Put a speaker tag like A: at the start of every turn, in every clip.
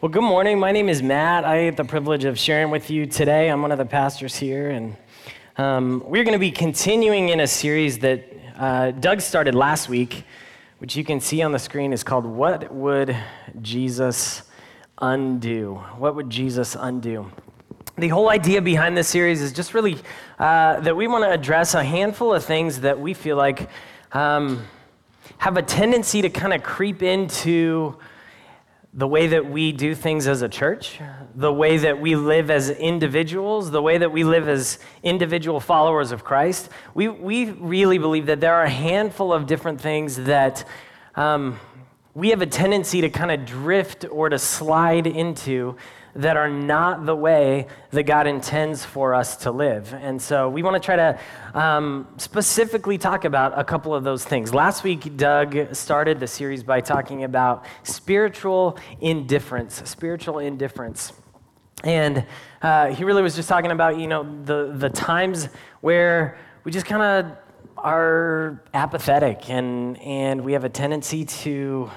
A: Well, good morning. My name is Matt. I have the privilege of sharing with you today. I'm one of the pastors here, and um, we're going to be continuing in a series that uh, Doug started last week, which you can see on the screen is called What Would Jesus Undo? What Would Jesus Undo? The whole idea behind this series is just really uh, that we want to address a handful of things that we feel like um, have a tendency to kind of creep into the way that we do things as a church, the way that we live as individuals, the way that we live as individual followers of Christ. We, we really believe that there are a handful of different things that um, we have a tendency to kind of drift or to slide into that are not the way that God intends for us to live. And so we want to try to um, specifically talk about a couple of those things. Last week, Doug started the series by talking about spiritual indifference, spiritual indifference. And uh, he really was just talking about, you know, the, the times where we just kind of are apathetic and, and we have a tendency to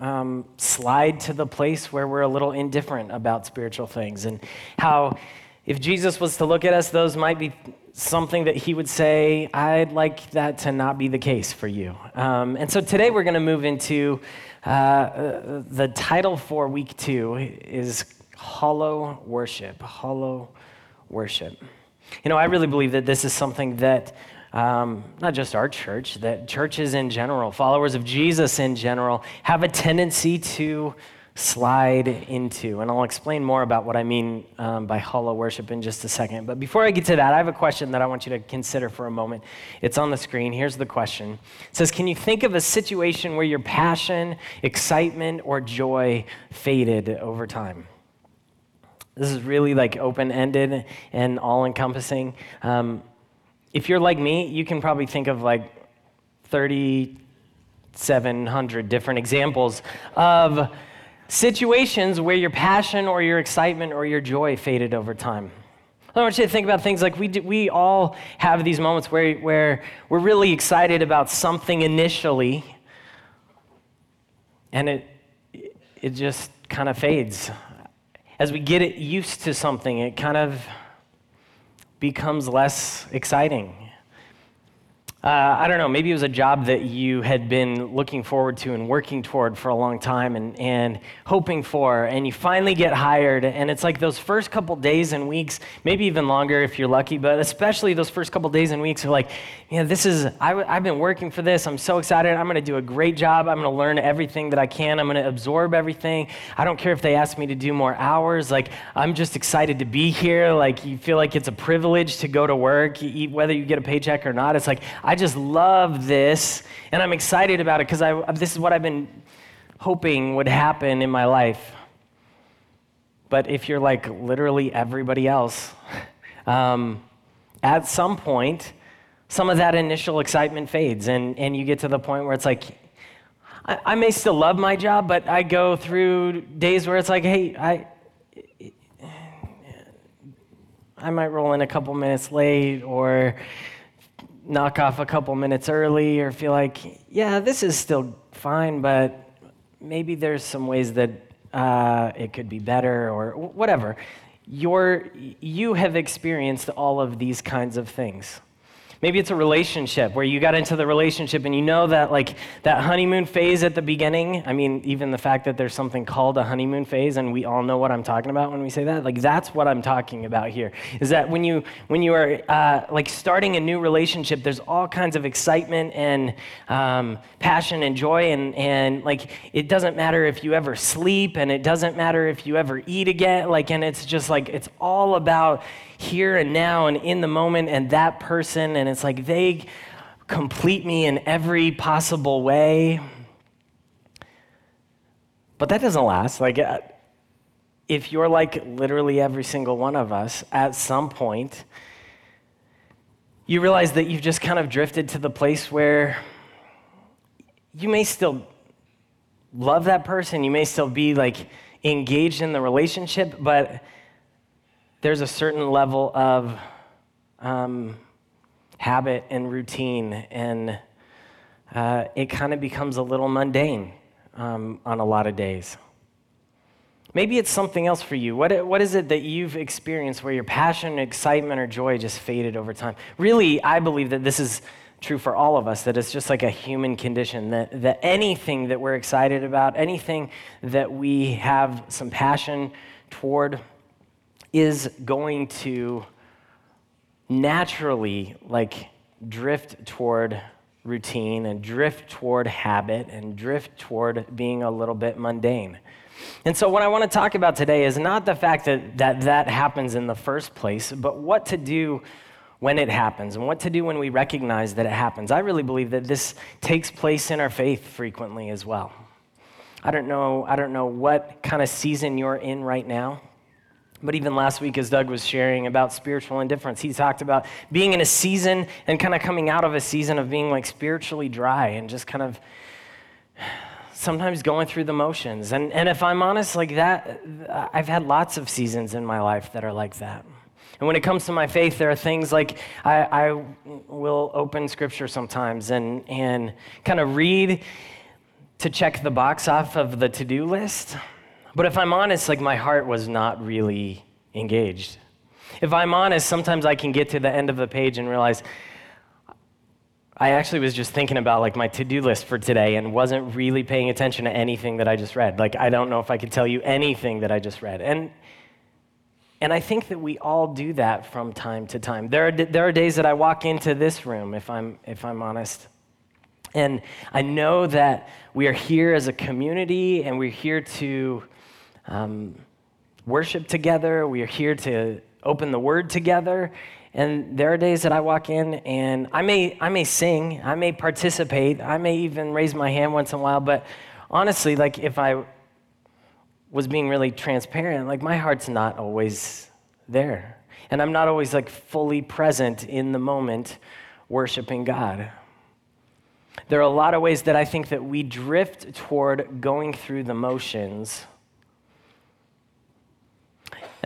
A: um, slide to the place where we're a little indifferent about spiritual things, and how if Jesus was to look at us, those might be something that he would say, I'd like that to not be the case for you. Um, and so today we're going to move into uh, uh, the title for week two is Hollow Worship. Hollow Worship. You know, I really believe that this is something that um, not just our church, that churches in general, followers of Jesus in general, have a tendency to slide into. And I'll explain more about what I mean um, by hollow worship in just a second. But before I get to that, I have a question that I want you to consider for a moment. It's on the screen. Here's the question It says, Can you think of a situation where your passion, excitement, or joy faded over time? This is really like open ended and all encompassing. Um, if you're like me, you can probably think of like 3,700 different examples of situations where your passion or your excitement or your joy faded over time. I want you to think about things like we, do, we all have these moments where, where we're really excited about something initially, and it, it just kind of fades. As we get it used to something, it kind of becomes less exciting. Uh, I don't know, maybe it was a job that you had been looking forward to and working toward for a long time and, and hoping for, and you finally get hired. And it's like those first couple days and weeks, maybe even longer if you're lucky, but especially those first couple days and weeks are like, yeah, this is, I, have been working for this. I'm so excited. I'm going to do a great job. I'm going to learn everything that I can. I'm going to absorb everything. I don't care if they ask me to do more hours. Like, I'm just excited to be here. Like, you feel like it's a privilege to go to work, whether you get a paycheck or not. It's like, I just love this, and I'm excited about it because this is what I've been hoping would happen in my life. But if you're like literally everybody else, um, at some point, some of that initial excitement fades, and, and you get to the point where it's like, I, I may still love my job, but I go through days where it's like, hey, I, I might roll in a couple minutes late, or knock off a couple minutes early or feel like, yeah, this is still fine, but maybe there's some ways that uh, it could be better or whatever. You're, you have experienced all of these kinds of things. Maybe it's a relationship where you got into the relationship and you know that like that honeymoon phase at the beginning. I mean, even the fact that there's something called a honeymoon phase and we all know what I'm talking about when we say that. Like that's what I'm talking about here. Is that when you when you are uh, like starting a new relationship, there's all kinds of excitement and um, passion and joy and and like it doesn't matter if you ever sleep and it doesn't matter if you ever eat again. Like and it's just like it's all about here and now and in the moment and that person, and it's like they complete me in every possible way. But that doesn't last. Like, uh, if you're like literally every single one of us, at some point, you realize that you've just kind of drifted to the place where you may still love that person, you may still be like engaged in the relationship, but there's a certain level of um, habit and routine, and uh, it kind of becomes a little mundane um, on a lot of days. Maybe it's something else for you. What, what is it that you've experienced where your passion, excitement, or joy just faded over time? Really, I believe that this is true for all of us, that it's just like a human condition, that, that anything that we're excited about, anything that we have some passion toward, is going to naturally like drift toward routine and drift toward habit and drift toward being a little bit mundane. And so, what I want to talk about today is not the fact that, that that happens in the first place, but what to do when it happens and what to do when we recognize that it happens. I really believe that this takes place in our faith frequently as well. I don't know, I don't know what kind of season you're in right now. But even last week, as Doug was sharing about spiritual indifference, he talked about being in a season and kind of coming out of a season of being like spiritually dry and just kind of sometimes going through the motions. And, and if I'm honest, like that, I've had lots of seasons in my life that are like that. And when it comes to my faith, there are things like I, I will open scripture sometimes and, and kind of read to check the box off of the to do list. But if I'm honest, like my heart was not really engaged. If I'm honest, sometimes I can get to the end of the page and realize I actually was just thinking about like my to-do list for today and wasn't really paying attention to anything that I just read. Like I don't know if I could tell you anything that I just read. And and I think that we all do that from time to time. There are, there are days that I walk into this room, if I'm, if I'm honest, and I know that we are here as a community and we're here to um, worship together. We are here to open the word together. And there are days that I walk in and I may, I may sing, I may participate, I may even raise my hand once in a while, but honestly, like if I was being really transparent, like my heart's not always there. And I'm not always like fully present in the moment worshiping God. There are a lot of ways that I think that we drift toward going through the motions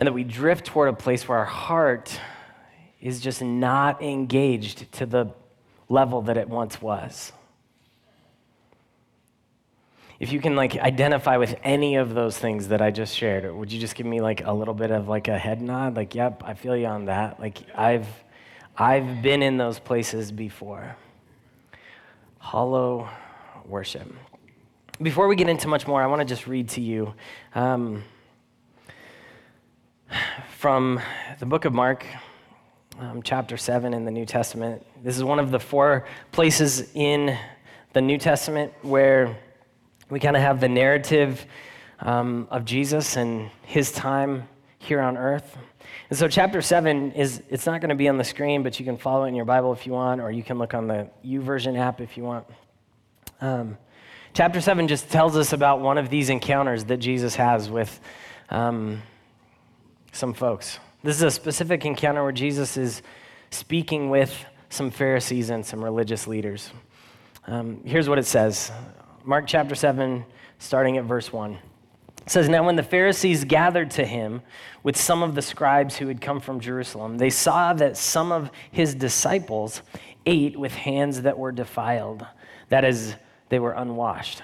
A: and that we drift toward a place where our heart is just not engaged to the level that it once was. If you can like identify with any of those things that I just shared, would you just give me like a little bit of like a head nod? Like, yep, I feel you on that. Like I've I've been in those places before. Hollow worship. Before we get into much more, I want to just read to you um, from the book of Mark, um, chapter 7 in the New Testament. This is one of the four places in the New Testament where we kind of have the narrative um, of Jesus and his time here on earth. And so, chapter 7 is, it's not going to be on the screen, but you can follow it in your Bible if you want, or you can look on the YouVersion app if you want. Um, chapter 7 just tells us about one of these encounters that Jesus has with um, some folks. This is a specific encounter where Jesus is speaking with some Pharisees and some religious leaders. Um, here's what it says Mark chapter 7, starting at verse 1. It says, Now when the Pharisees gathered to him with some of the scribes who had come from Jerusalem, they saw that some of his disciples ate with hands that were defiled, that is, they were unwashed.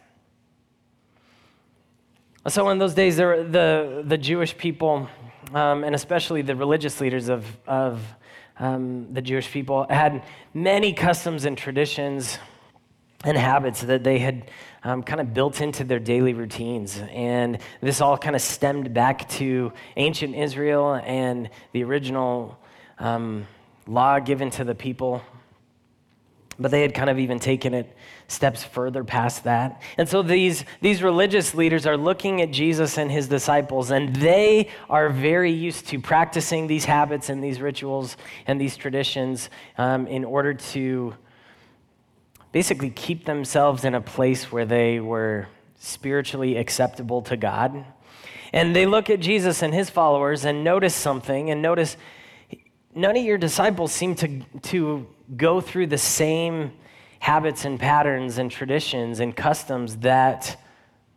A: So, in those days, there, the, the Jewish people, um, and especially the religious leaders of, of um, the Jewish people, had many customs and traditions and habits that they had um, kind of built into their daily routines. And this all kind of stemmed back to ancient Israel and the original um, law given to the people. But they had kind of even taken it steps further past that. And so these, these religious leaders are looking at Jesus and his disciples, and they are very used to practicing these habits and these rituals and these traditions um, in order to basically keep themselves in a place where they were spiritually acceptable to God. And they look at Jesus and his followers and notice something and notice none of your disciples seem to, to go through the same habits and patterns and traditions and customs that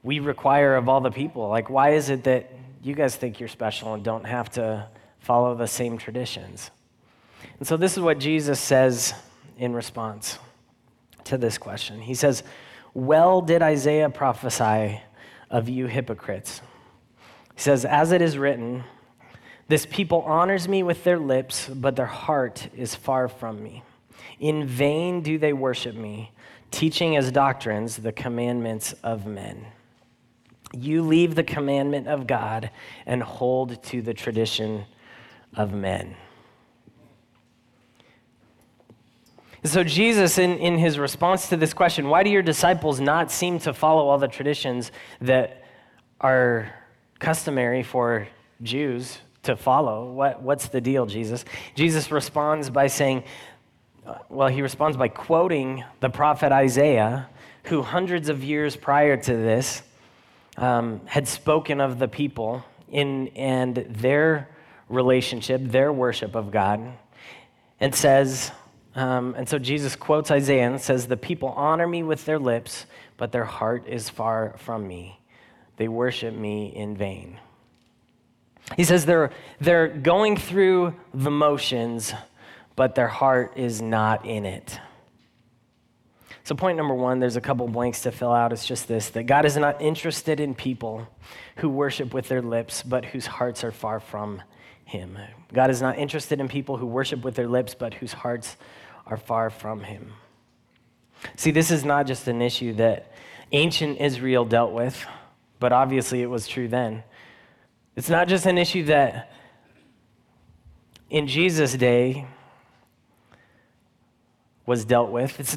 A: we require of all the people. Like, why is it that you guys think you're special and don't have to follow the same traditions? And so, this is what Jesus says in response to this question. He says, Well did Isaiah prophesy of you hypocrites. He says, As it is written, this people honors me with their lips, but their heart is far from me. In vain do they worship me, teaching as doctrines the commandments of men. You leave the commandment of God and hold to the tradition of men. So, Jesus, in, in his response to this question, why do your disciples not seem to follow all the traditions that are customary for Jews to follow? What, what's the deal, Jesus? Jesus responds by saying, well, he responds by quoting the prophet Isaiah, who hundreds of years prior to this um, had spoken of the people in, and their relationship, their worship of God, and says, um, and so Jesus quotes Isaiah and says, The people honor me with their lips, but their heart is far from me. They worship me in vain. He says they're, they're going through the motions, but their heart is not in it. So, point number one, there's a couple blanks to fill out. It's just this that God is not interested in people who worship with their lips, but whose hearts are far from Him. God is not interested in people who worship with their lips, but whose hearts are far from him. See, this is not just an issue that ancient Israel dealt with, but obviously it was true then. It's not just an issue that in Jesus' day was dealt with. It's,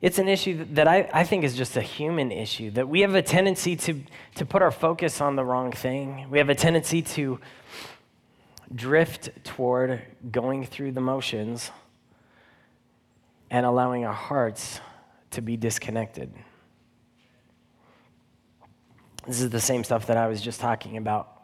A: it's an issue that I, I think is just a human issue, that we have a tendency to, to put our focus on the wrong thing. We have a tendency to drift toward going through the motions and allowing our hearts to be disconnected. This is the same stuff that I was just talking about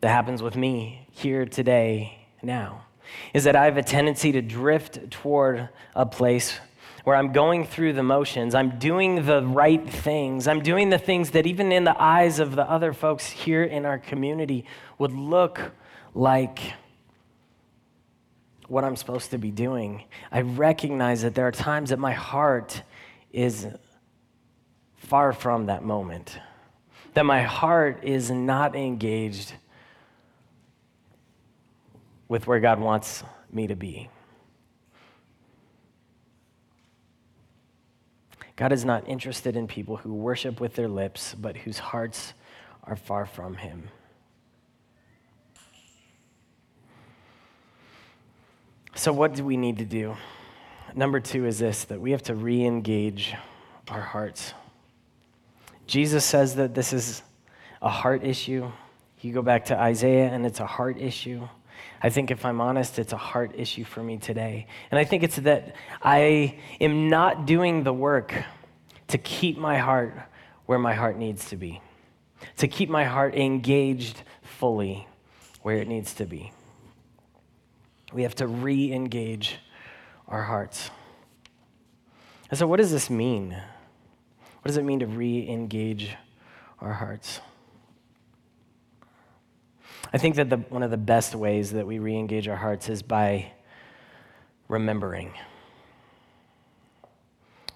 A: that happens with me here today, now. Is that I have a tendency to drift toward a place where I'm going through the motions. I'm doing the right things. I'm doing the things that, even in the eyes of the other folks here in our community, would look like what I'm supposed to be doing, I recognize that there are times that my heart is far from that moment, that my heart is not engaged with where God wants me to be. God is not interested in people who worship with their lips, but whose hearts are far from Him. So, what do we need to do? Number two is this that we have to re engage our hearts. Jesus says that this is a heart issue. You go back to Isaiah, and it's a heart issue. I think, if I'm honest, it's a heart issue for me today. And I think it's that I am not doing the work to keep my heart where my heart needs to be, to keep my heart engaged fully where it needs to be. We have to re engage our hearts. And so, what does this mean? What does it mean to re engage our hearts? I think that the, one of the best ways that we re engage our hearts is by remembering.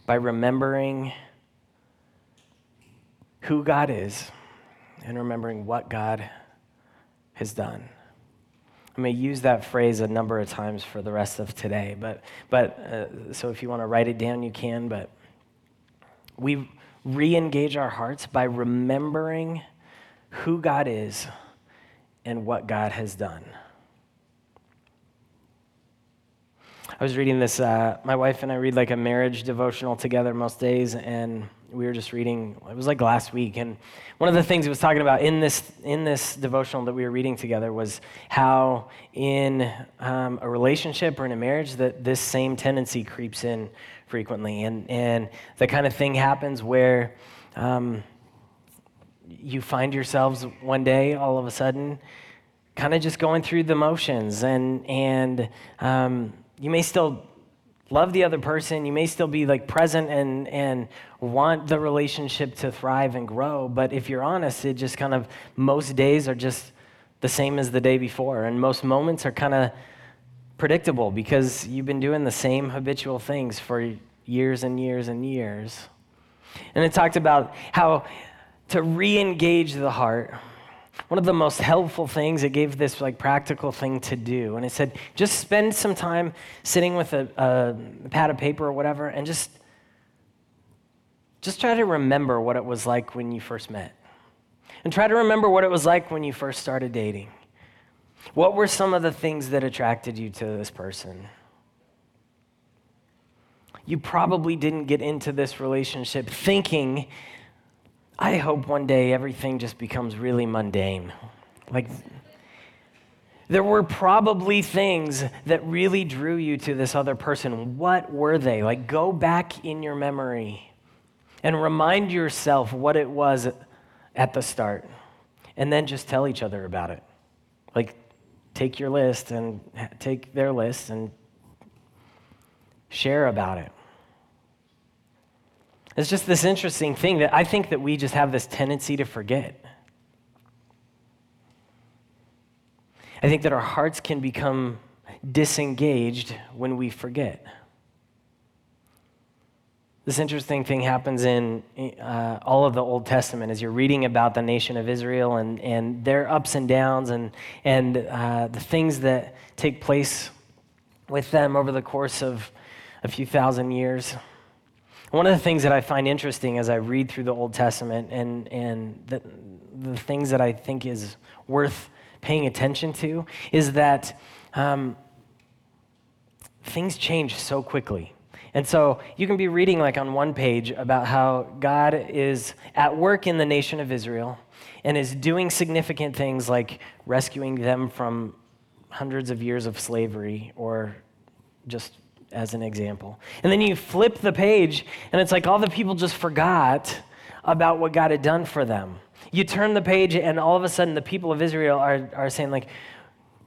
A: By remembering who God is and remembering what God has done. I may use that phrase a number of times for the rest of today, but, but uh, so if you want to write it down, you can. But we re engage our hearts by remembering who God is and what God has done. I was reading this, uh, my wife and I read like a marriage devotional together most days, and we were just reading, it was like last week. And one of the things it was talking about in this, in this devotional that we were reading together was how in um, a relationship or in a marriage that this same tendency creeps in frequently. And, and the kind of thing happens where um, you find yourselves one day all of a sudden kind of just going through the motions and and um, you may still love the other person you may still be like present and and want the relationship to thrive and grow but if you're honest it just kind of most days are just the same as the day before and most moments are kind of predictable because you've been doing the same habitual things for years and years and years. And it talked about how to re-engage the heart. One of the most helpful things it gave this like practical thing to do. And it said just spend some time sitting with a, a pad of paper or whatever and just just try to remember what it was like when you first met. And try to remember what it was like when you first started dating. What were some of the things that attracted you to this person? You probably didn't get into this relationship thinking I hope one day everything just becomes really mundane. Like, there were probably things that really drew you to this other person. What were they? Like, go back in your memory and remind yourself what it was at the start, and then just tell each other about it. Like, take your list and take their list and share about it. It's just this interesting thing that I think that we just have this tendency to forget. I think that our hearts can become disengaged when we forget. This interesting thing happens in uh, all of the Old Testament as you're reading about the nation of Israel and, and their ups and downs and, and uh, the things that take place with them over the course of a few thousand years. One of the things that I find interesting as I read through the Old Testament and, and the, the things that I think is worth paying attention to is that um, things change so quickly. And so you can be reading, like on one page, about how God is at work in the nation of Israel and is doing significant things like rescuing them from hundreds of years of slavery or just as an example. And then you flip the page, and it's like all the people just forgot about what God had done for them. You turn the page, and all of a sudden, the people of Israel are, are saying, like,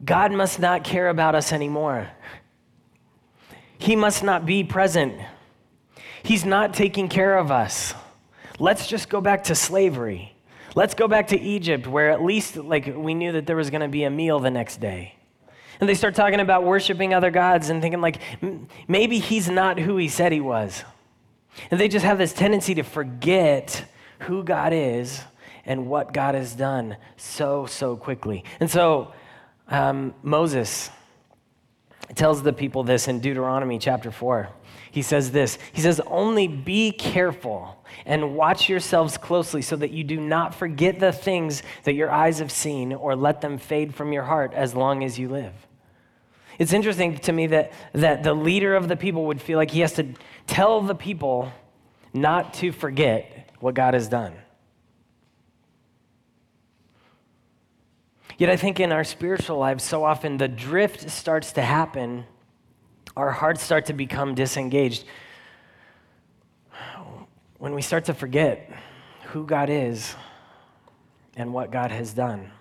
A: God must not care about us anymore. He must not be present. He's not taking care of us. Let's just go back to slavery. Let's go back to Egypt, where at least like we knew that there was going to be a meal the next day. And they start talking about worshiping other gods and thinking, like, maybe he's not who he said he was. And they just have this tendency to forget who God is and what God has done so, so quickly. And so um, Moses tells the people this in Deuteronomy chapter 4. He says this He says, Only be careful and watch yourselves closely so that you do not forget the things that your eyes have seen or let them fade from your heart as long as you live. It's interesting to me that, that the leader of the people would feel like he has to tell the people not to forget what God has done. Yet I think in our spiritual lives, so often the drift starts to happen, our hearts start to become disengaged. When we start to forget who God is and what God has done.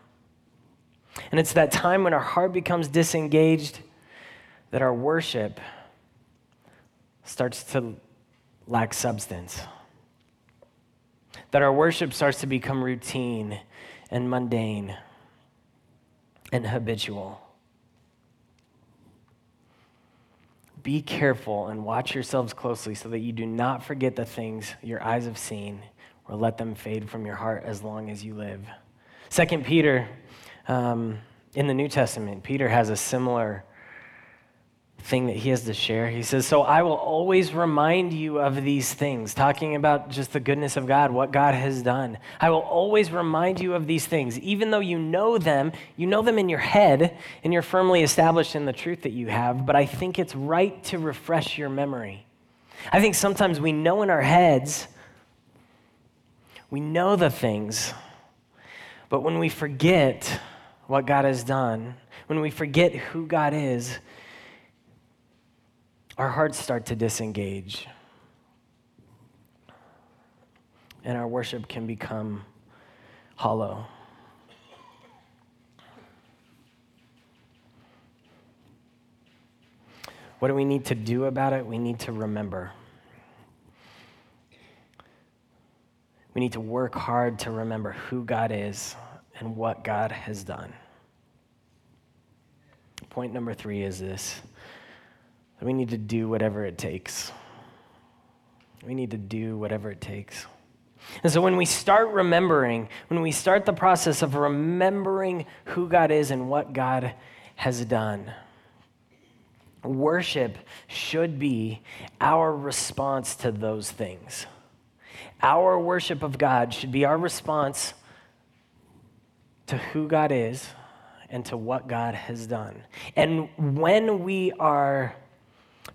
A: And it's that time when our heart becomes disengaged that our worship starts to lack substance. That our worship starts to become routine and mundane and habitual. Be careful and watch yourselves closely so that you do not forget the things your eyes have seen or let them fade from your heart as long as you live. Second Peter, um, in the New Testament, Peter has a similar thing that he has to share. He says, So I will always remind you of these things, talking about just the goodness of God, what God has done. I will always remind you of these things, even though you know them, you know them in your head, and you're firmly established in the truth that you have. But I think it's right to refresh your memory. I think sometimes we know in our heads, we know the things, but when we forget what God has done, when we forget who God is, our hearts start to disengage. And our worship can become hollow. What do we need to do about it? We need to remember. We need to work hard to remember who God is and what God has done. Point number three is this we need to do whatever it takes. We need to do whatever it takes. And so when we start remembering, when we start the process of remembering who God is and what God has done, worship should be our response to those things. Our worship of God should be our response to who God is and to what God has done. And when we are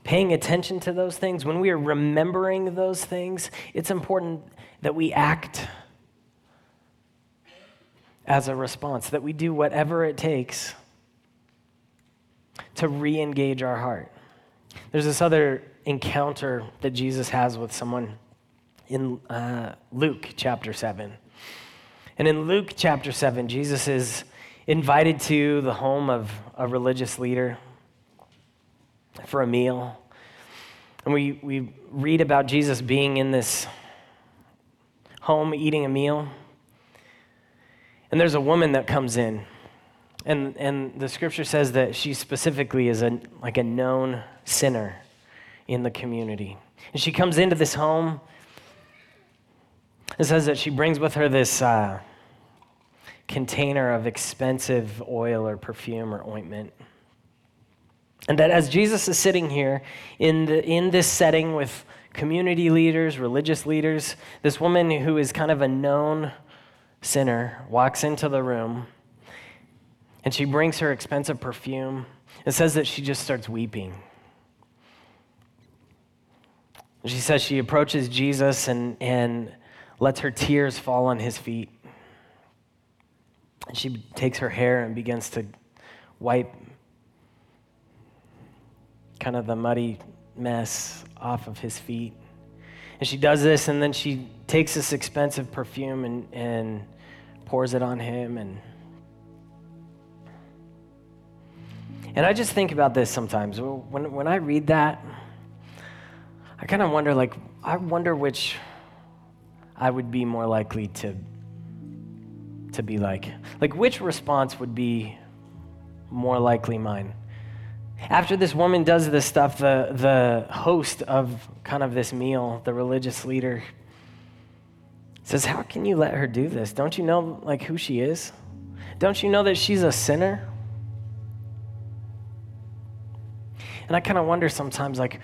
A: paying attention to those things, when we are remembering those things, it's important that we act as a response, that we do whatever it takes to re engage our heart. There's this other encounter that Jesus has with someone in uh, Luke chapter 7. And in Luke chapter 7, Jesus is invited to the home of a religious leader for a meal. And we, we read about Jesus being in this home eating a meal. And there's a woman that comes in. And, and the scripture says that she specifically is a, like a known sinner in the community. And she comes into this home. It says that she brings with her this uh, container of expensive oil or perfume or ointment. And that as Jesus is sitting here in, the, in this setting with community leaders, religious leaders, this woman who is kind of a known sinner walks into the room and she brings her expensive perfume. and says that she just starts weeping. She says she approaches Jesus and, and lets her tears fall on his feet. And she takes her hair and begins to wipe kind of the muddy mess off of his feet. And she does this, and then she takes this expensive perfume and, and pours it on him. And, and I just think about this sometimes. When, when I read that, I kind of wonder, like, I wonder which I would be more likely to, to be like. Like, which response would be more likely mine? After this woman does this stuff, the, the host of kind of this meal, the religious leader, says, How can you let her do this? Don't you know like who she is? Don't you know that she's a sinner? And I kind of wonder sometimes, like,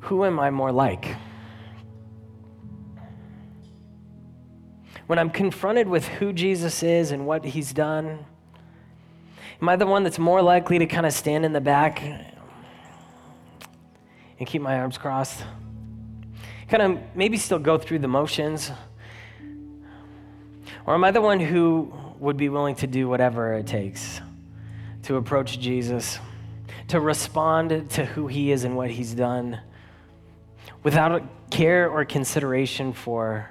A: who am I more like? When I'm confronted with who Jesus is and what he's done, Am I the one that's more likely to kind of stand in the back and keep my arms crossed? Kind of maybe still go through the motions? Or am I the one who would be willing to do whatever it takes to approach Jesus, to respond to who he is and what he's done without care or consideration for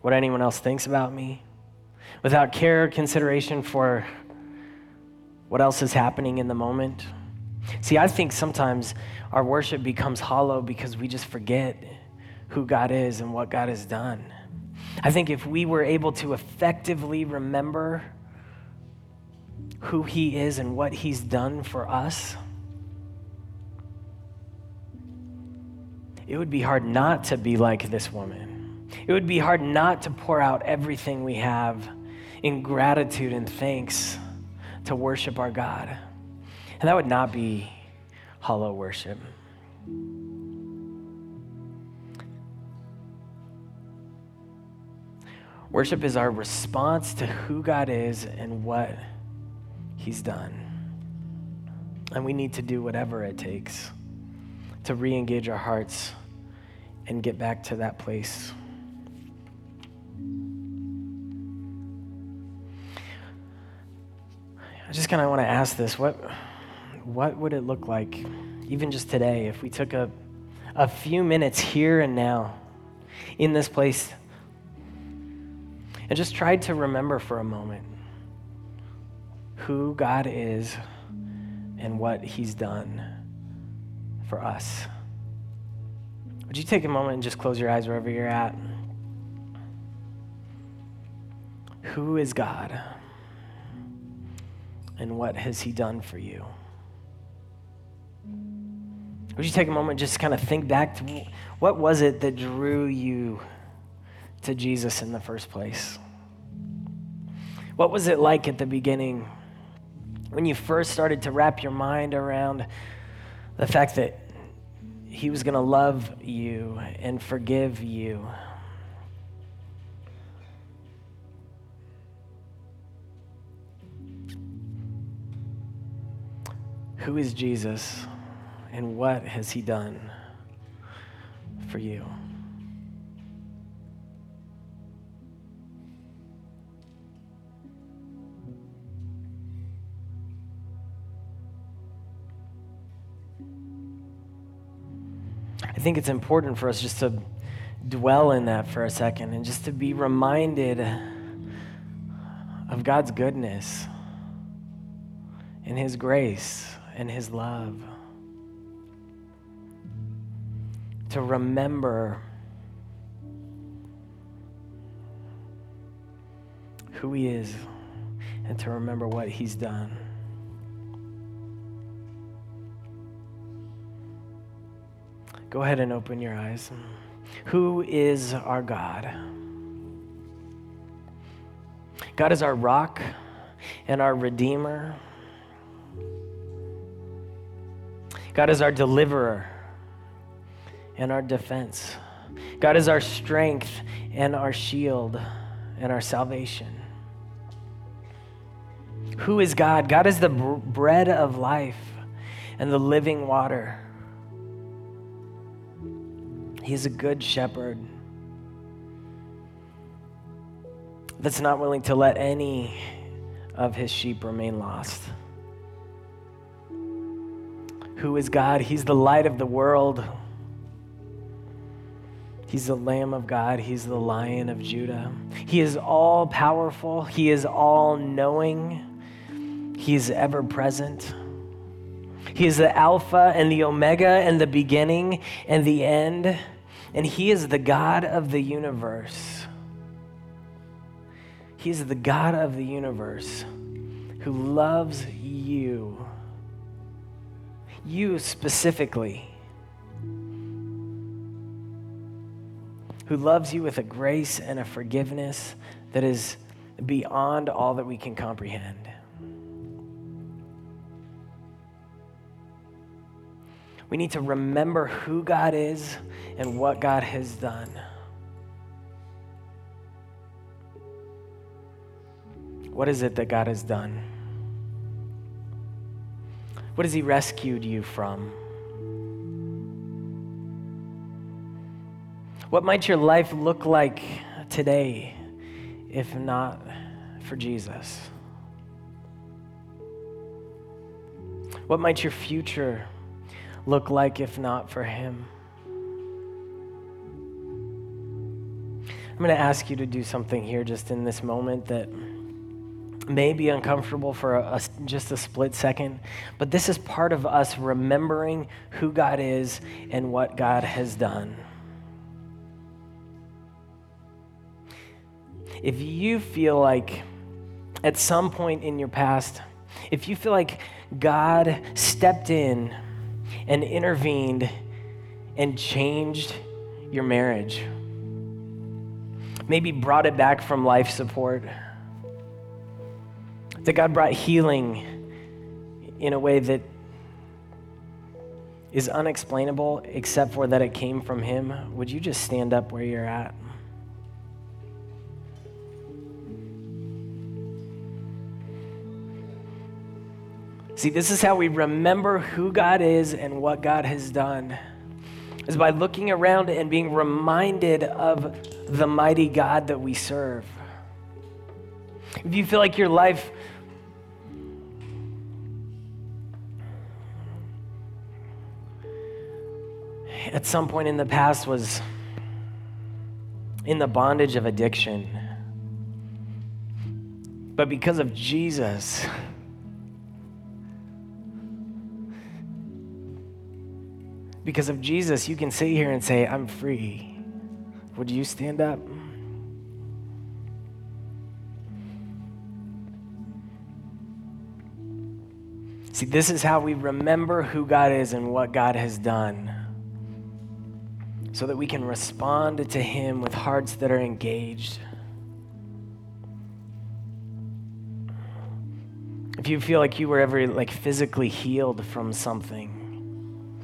A: what anyone else thinks about me, without care or consideration for what else is happening in the moment. See, I think sometimes our worship becomes hollow because we just forget who God is and what God has done. I think if we were able to effectively remember who He is and what He's done for us, it would be hard not to be like this woman. It would be hard not to pour out everything we have in gratitude and thanks to worship our God. And that would not be hollow worship. Worship is our response to who God is and what He's done. And we need to do whatever it takes to re engage our hearts and get back to that place I just kind of want to ask this what, what would it look like, even just today, if we took a, a few minutes here and now in this place and just tried to remember for a moment who God is and what He's done for us. Would you take a moment and just close your eyes wherever you're at? Who is God? And what has He done for you? Would you take a moment just kind of think back to what was it that drew you to Jesus in the first place? What was it like at the beginning when you first started to wrap your mind around the fact that He was going to love you and forgive you? Who is Jesus and what has he done for you? I think it's important for us just to dwell in that for a second and just to be reminded of God's goodness and His grace and His love. To remember who He is and to remember what He's done. Go ahead and open your eyes. Who is our God? God is our rock and our Redeemer. God is our deliverer and our defense. God is our strength and our shield and our salvation. Who is God? God is the bread of life and the living water. He is a good shepherd that's not willing to let any of his sheep remain lost. Who is God? He's the light of the world. He's the Lamb of God. He's the Lion of Judah. He is all powerful. He is all knowing. He is ever present. He is the Alpha and the Omega and the beginning and the end. And He is the God of the universe. He is the God of the universe who loves you you specifically, who loves you with a grace and a forgiveness that is beyond all that we can comprehend. We need to remember who God is and what God has done. What is it that God has done? What has He rescued you from? What might your life look like today if not for Jesus? What might your future look like if not for Him? I'm going to ask you to do something here just in this moment that may be uncomfortable for a, a, just a split second, but this is part of us remembering who God is and what God has done. If you feel like at some point in your past, if you feel like God stepped in and intervened and changed your marriage, maybe brought it back from life support that God brought healing in a way that is unexplainable except for that it came from Him, would you just stand up where you're at? See, this is how we remember who God is and what God has done. Is by looking around and being reminded of the mighty God that we serve. If you feel like your life at some point in the past was in the bondage of addiction, But because of Jesus, because of Jesus, you can sit here and say, I'm free. Would you stand up? See, this is how we remember who God is and what God has done so that we can respond to Him with hearts that are engaged. If you feel like you were ever like physically healed from something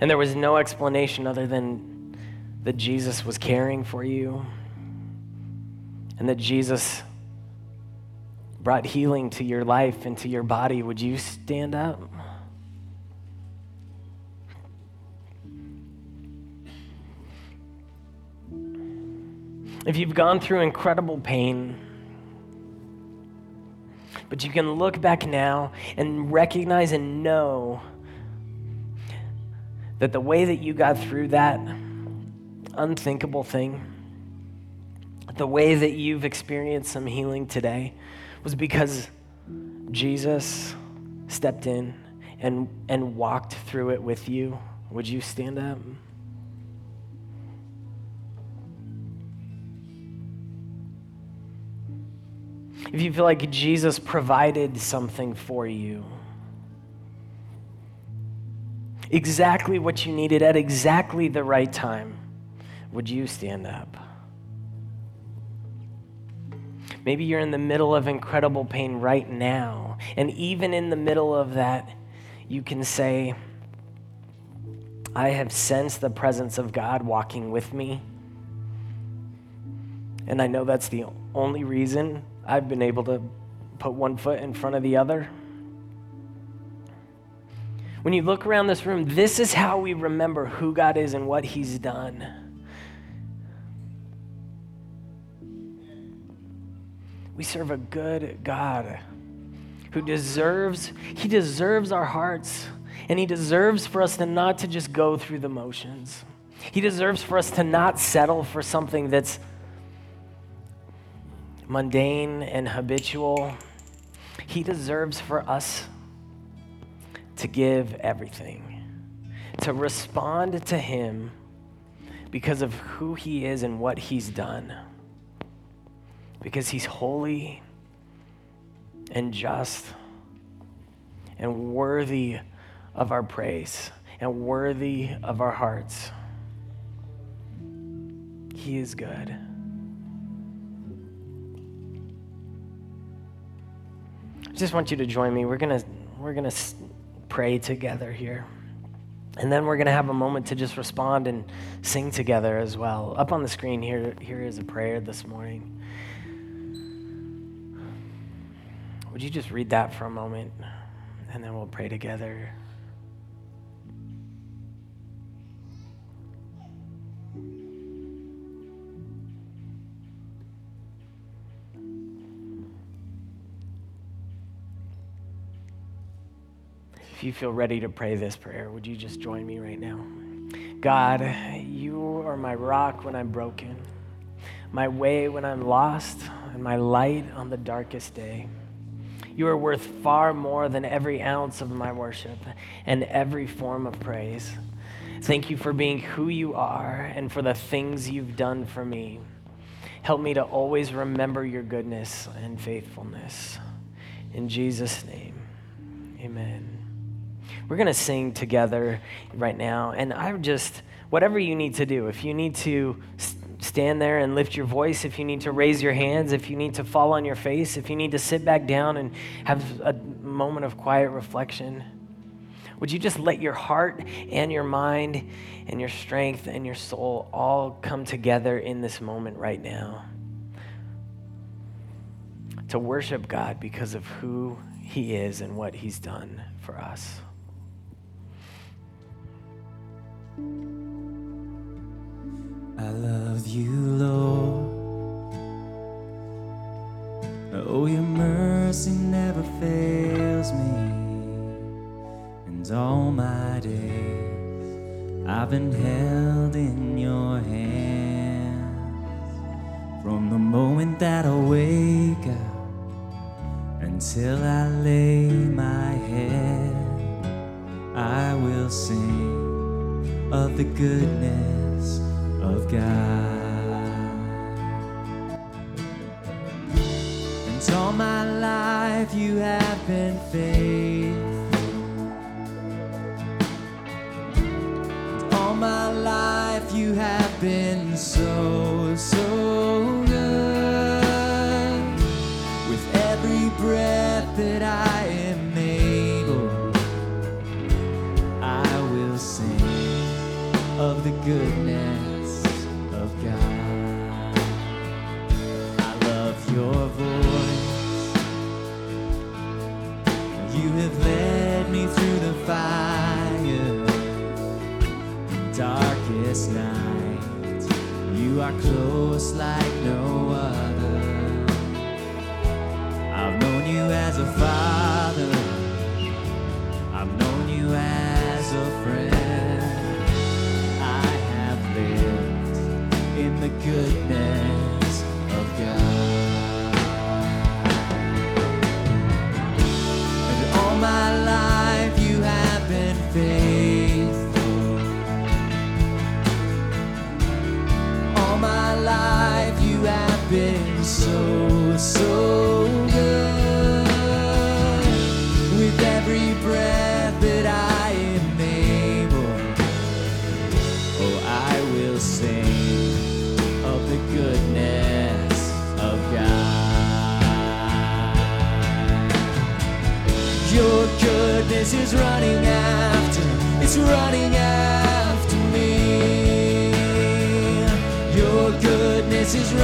A: and there was no explanation other than that Jesus was caring for you and that Jesus brought healing to your life and to your body, would you stand up? If you've gone through incredible pain, but you can look back now and recognize and know that the way that you got through that unthinkable thing, the way that you've experienced some healing today, was because Jesus stepped in and, and walked through it with you. Would you stand up? If you feel like Jesus provided something for you, exactly what you needed at exactly the right time, would you stand up? Maybe you're in the middle of incredible pain right now. And even in the middle of that, you can say, I have sensed the presence of God walking with me. And I know that's the only reason I've been able to put one foot in front of the other. When you look around this room, this is how we remember who God is and what He's done. We serve a good God who deserves, he deserves our hearts. And he deserves for us to not to just go through the motions. He deserves for us to not settle for something that's mundane and habitual. He deserves for us to give everything, to respond to him because of who he is and what he's done because he's holy and just and worthy of our praise and worthy of our hearts. He is good. I just want you to join me. We're going to we're going to pray together here. And then we're going to have a moment to just respond and sing together as well. Up on the screen here here is a prayer this morning. Would you just read that for a moment and then we'll pray together? If you feel ready to pray this prayer, would you just join me right now? God, you are my rock when I'm broken, my way when I'm lost, and my light on the darkest day. You are worth far more than every ounce of my worship and every form of praise. Thank you for being who you are and for the things you've done for me. Help me to always remember your goodness and faithfulness. In Jesus' name, amen. We're going to sing together right now, and I just, whatever you need to do, if you need to stand there and lift your voice, if you need to raise your hands, if you need to fall on your face, if you need to sit back down and have a moment of quiet reflection, would you just let your heart and your mind and your strength and your soul all come together in this moment right now to worship God because of who He is and what He's done for us?
B: I love you, Lord. Oh, your mercy never fails me. And all my days I've been held in your hands. From the moment that I wake up Until I lay my head, I will sing of the goodness of God. And all my life you have been faithful. All my life you have been so, so good. With every breath that I am able, I will sing of the goodness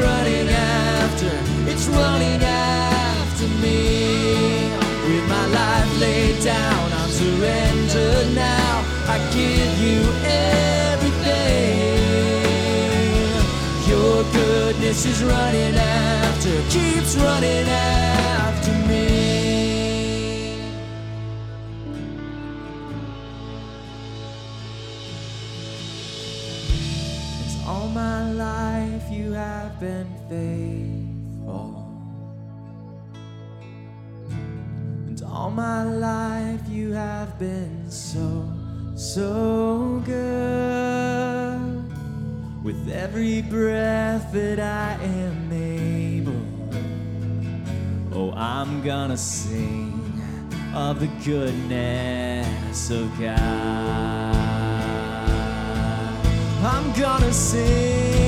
B: running after, it's running after me. With my life laid down, I'm surrendered now. I give you everything. Your goodness is running after, keeps running after me. It's all my life have been faithful. And all my life you have been so, so good. With every breath that I am able, oh, I'm gonna sing of the goodness of God. I'm gonna sing,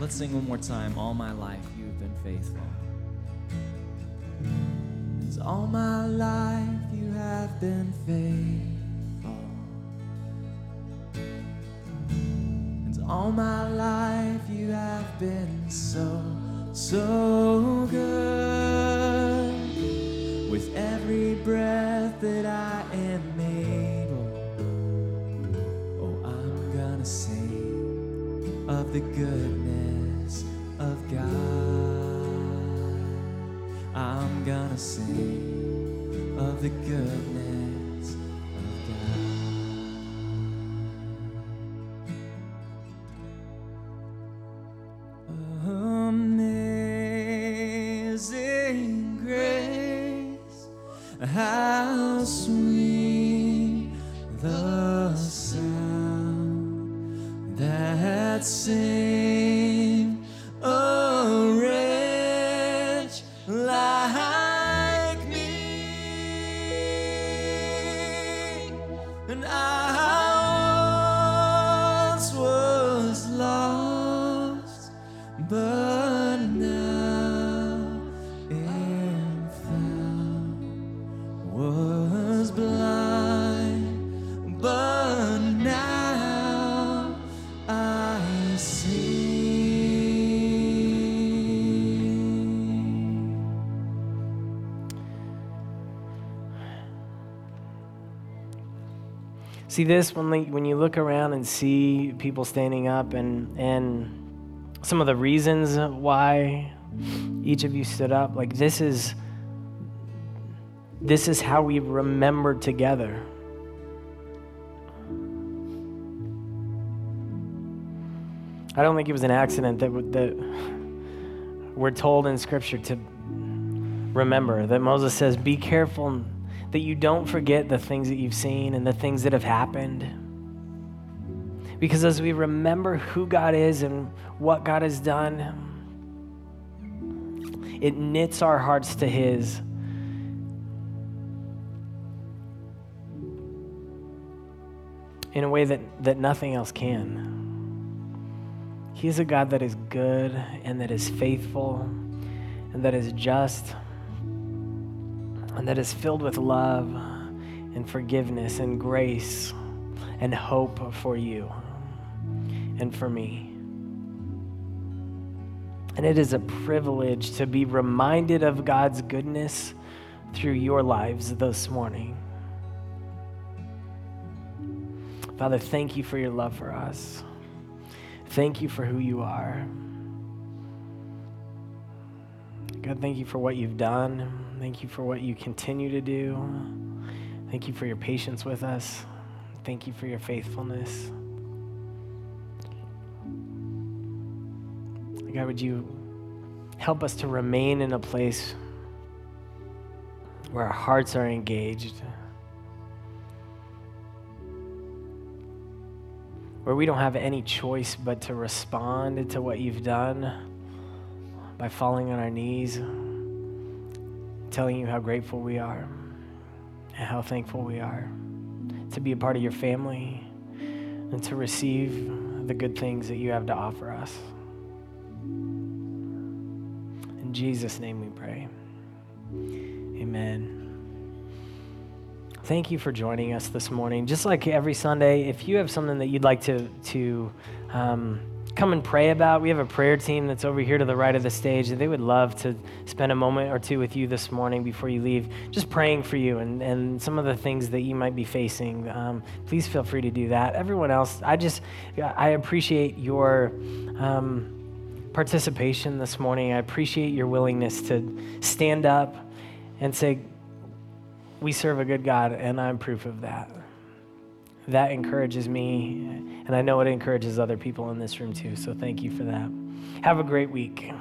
B: Let's sing one more time. All my life you've been faithful. All my life you have been faithful. All my life you have been so, so good. With every breath that I am able, oh, I'm gonna sing of the goodness of God. I'm gonna sing of the goodness
A: See this when, they, when you look around and see people standing up and, and some of the reasons why each of you stood up, like this is this is how we remember together. I don't think it was an accident that, that we're told in Scripture to remember that Moses says, Be careful that you don't forget the things that you've seen and the things that have happened. Because as we remember who God is and what God has done, it knits our hearts to His. In a way that, that nothing else can. He is a God that is good and that is faithful and that is just and that is filled with love and forgiveness and grace and hope for you and for me. And it is a privilege to be reminded of God's goodness through your lives this morning. Father, thank you for your love for us. Thank you for who you are. God, thank you for what you've done. Thank you for what you continue to do. Thank you for your patience with us. Thank you for your faithfulness. God, would you help us to remain in a place where our hearts are engaged, where we don't have any choice but to respond to what you've done by falling on our knees telling you how grateful we are and how thankful we are to be a part of your family and to receive the good things that you have to offer us. In Jesus' name we pray. Amen. Thank you for joining us this morning. Just like every Sunday, if you have something that you'd like to, to um, come and pray about. We have a prayer team that's over here to the right of the stage. They would love to spend a moment or two with you this morning before you leave, just praying for you and, and some of the things that you might be facing. Um, please feel free to do that. Everyone else, I just, I appreciate your um, participation this morning. I appreciate your willingness to stand up and say, we serve a good God, and I'm proof of that that encourages me, and I know it encourages other people in this room too. So thank you for that. Have a great week.